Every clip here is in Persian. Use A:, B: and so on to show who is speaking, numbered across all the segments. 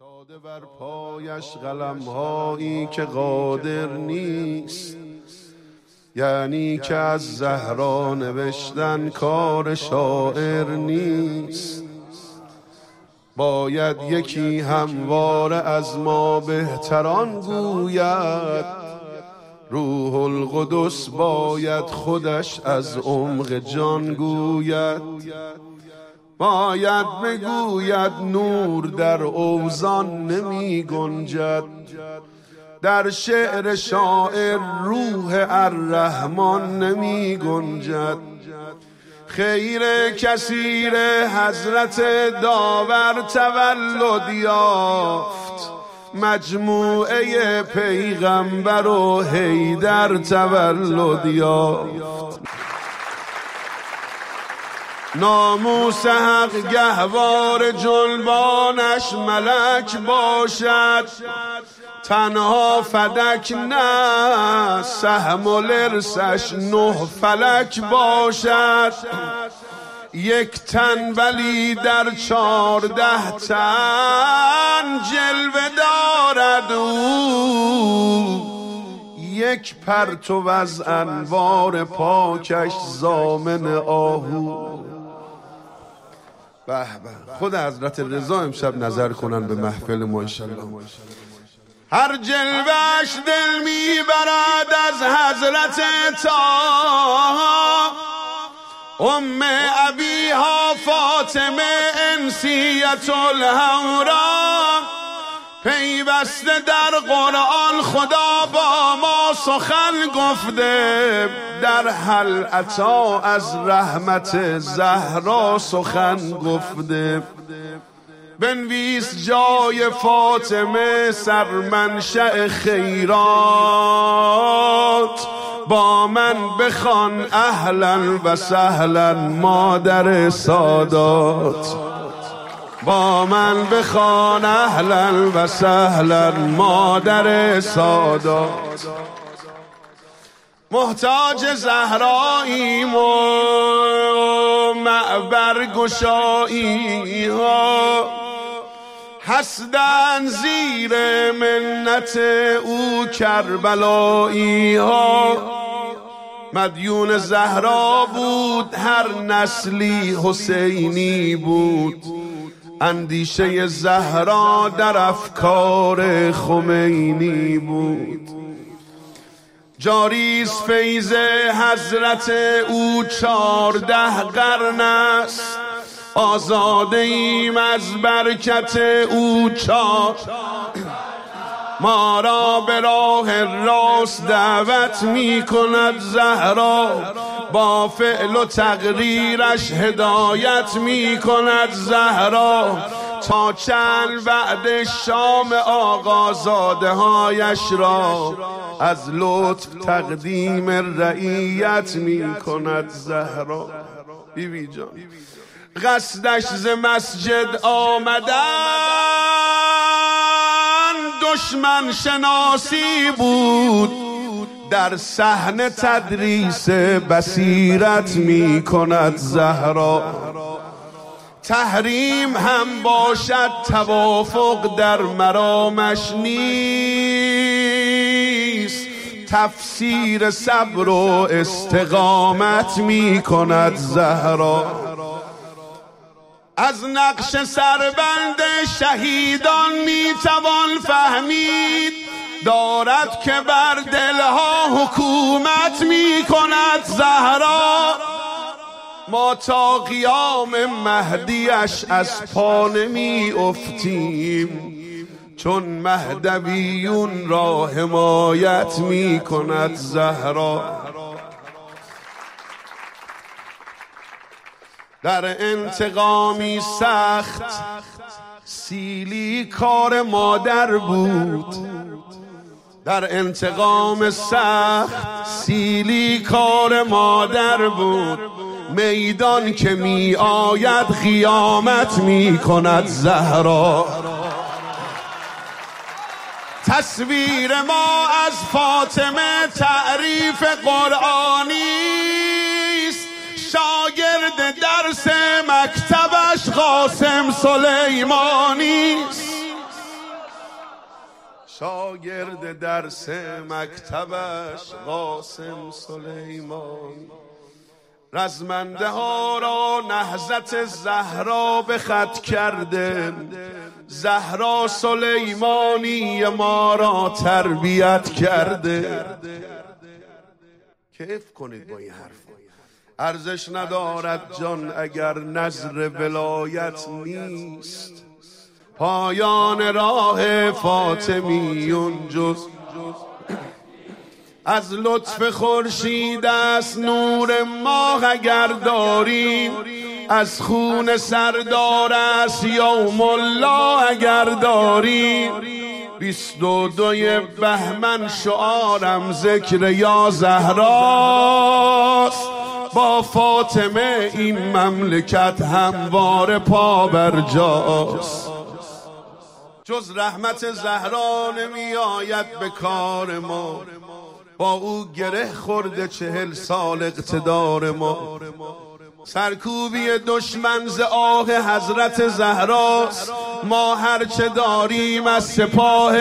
A: افتاده بر پایش قلم هایی که قادر نیست. یعنی که از زهرا نوشتن کار شاعر نیست. باید یکی هموار از ما بهتران گوید. روح القدس باید خودش از عمق جان گوید. باید بگوید نور در اوزان نمی گنجد. در شعر شاعر روح الرحمن نمی گنجد. خیر کثیر حضرت داور تولد یافت. مجموعه پیغمبر و حیدر تولد یافت. ناموس حق گهوار جلبانش ملک باشد. تنها فدک نه سهم و لرسش نه فلک باشد. یک تن ولی در چارده تن جلوه دارد او. یک پرتو از انوار پاکش زامن آهو. به به. خود حضرت رضا امشب نظر کنن به محفل ما انشالله هر جلوش دل می‌برد از حضرت تا ام ابیها فاطمه انسیت الهورا. پیوسته در قرآن خدا با ما سخن گفته در حل عطا از رحمت زهرا سخن گفته. بنویس جای فاطمه سرمنشأ خیرات. با من بخوان اهلا و سهلا مادر سادات. با من بخوان اهلا و سهلا مادر سادات محتاج زهراییم و معبر گشایی ها هستن زیر منت او کربلایی ها مدیون زهرا بود هر نسلی حسینی بود. اندیشه زهرا در افکار خمینی بود. جاریز فیض حضرت او چارده قرن است. آزاده ایم از برکت او چار ما را به راه راست دعوت می کند زهرا. با فعل و تقریرش هدایت می کند زهرا. تا چند بعد شام آقازاده هایش را از لطف تقدیم رعیت می کند زهرا. بیبی جان. قصدش ز مسجد آمدن. دشمن شناسی بود. در صحنه تدریس بصیرت می کند زهرا. تحریم هم باشد توافق در مرامش نیست. تفسیر صبر و استقامت می کند زهرا. از نقش سربند شهیدان می‌توان فهمید دارد که بر دلها حکومت می‌کند زهرا. ما تا قیام مهدیش از پا نمی افتیم چون مهدویون را حمایت می کند زهرا. در انتقامی سخت سیلی کار مادر بود. در انتقام سخت سیلی کار مادر بود. میدان که می آید قیامت می کند زهرا. تصویر ما از فاطمه تعریف قرآنی شاگرد درس مکتبش قاسم سلیمانی شاگرد درس مکتبش قاسم سلیمان. رزمنده ها را نهزت زهرا به خط کرده. زهرا سلیمانی ما را تربیت کرده. کیف کنید با این حرف؟ ارزش ندارد جان اگر نظر ولایت نیست. پایان راه فاطمیون جز از لطف خورشید است نور ماه اگر داریم از خون سردار است یوم الله اگر داریم. بیست و دوی بهمن شعارم ذکر یا زهراست. با فاطمه این مملکت هموار پا بر جاست. جز رحمت زهرا نمی آید به کار ما. با او گره خورده چهل سال اقتدار ما. سرکوبی دشمن ز آه حضرت زهراست. ما هرچه داریم از سپاه.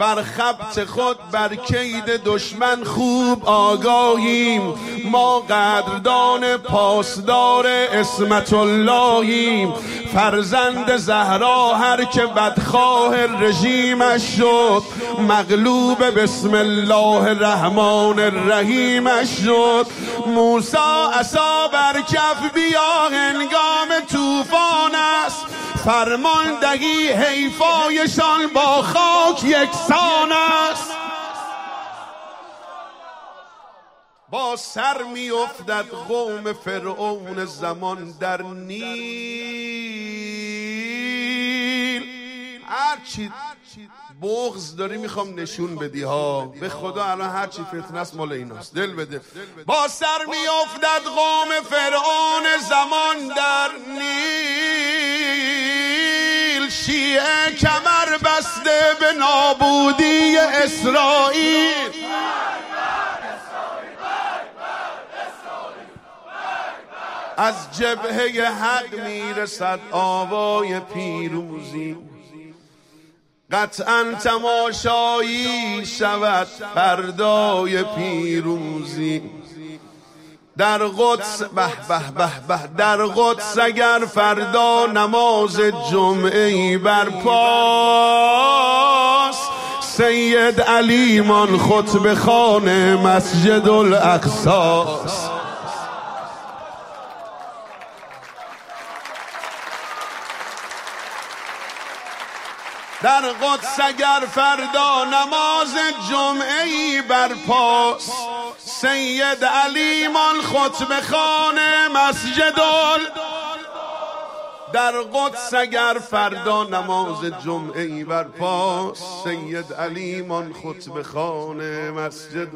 A: بر خبت خود بر کید دشمن خوب آگاهیم. ما قدردان پاسدار اسمت اللهیم فرزند زهرا هر که بدخواه رژیمش شد مغلوب بسم الله الرحمن الرحیمش شد. موسا عصا بر کف بیا هنگام طوفان است. فرمان دهی حیفایشان با خاک یکسان است. با سر میافتد قوم فرعون زمان در نیل هرچی بغز داری می‌خوام نشون بدی ها. به خدا الان هرچی فتنه است مال ایناست. دل بده. با سر میافتد قوم فرعون زمان در نیل. شیعه کمر بسته به نابودی اسرائیل. از جبهه حق می‌رسد آوای پیروزی. قطعا تماشایی شود فردای پیروزی. در قدس به به به به در قدس اگر فردا نماز جمعه برپاس سید علیمان خطب خانه مسجد الاقصاست در قدس اگر فردا نماز جمعه برپاس سید علیمان خطب خانه مسجد در قدس اگر فردا نماز جمعه برپاس سید علیمان خطب خانه مسجد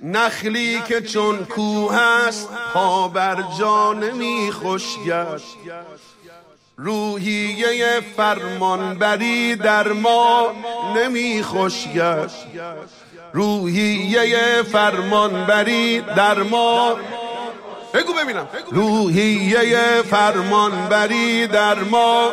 A: نخلی که چون کوه است پا بر جان می گشت. روحیه فرمانبری در ما نمی خوشگشت روحیه فرمانبری در ما بگو ببینم. روحیه فرمانبری در ما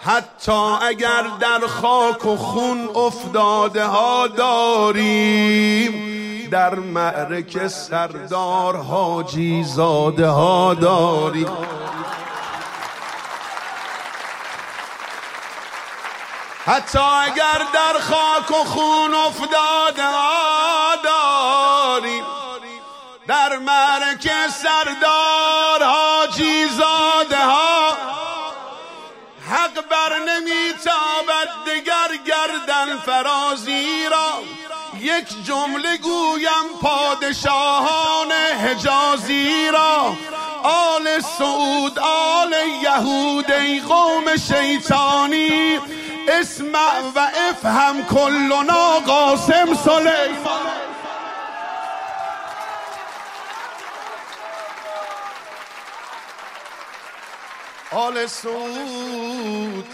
A: حتی اگر در خاک و خون افتاده ها داریم در معرکه سردار حاجی زاده ها داریم. حتی اگر در خاک و خون افتاده داریم در مرک سردار حاجی زاده ها حق بر نمیتابد دگر گردن فرازی را. یک جمله گویم پادشاهان حجازی را. آل سعود آل یهود ای قوم شیطانی اسمع و افهم کلنا قاسم سلیمان. آل سود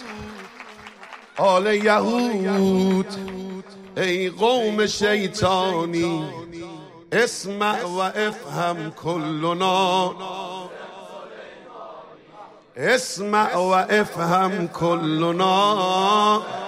A: آل یهود ای قوم شیطانی اسمع و افهم کلنا اسمع وافهم كلنا.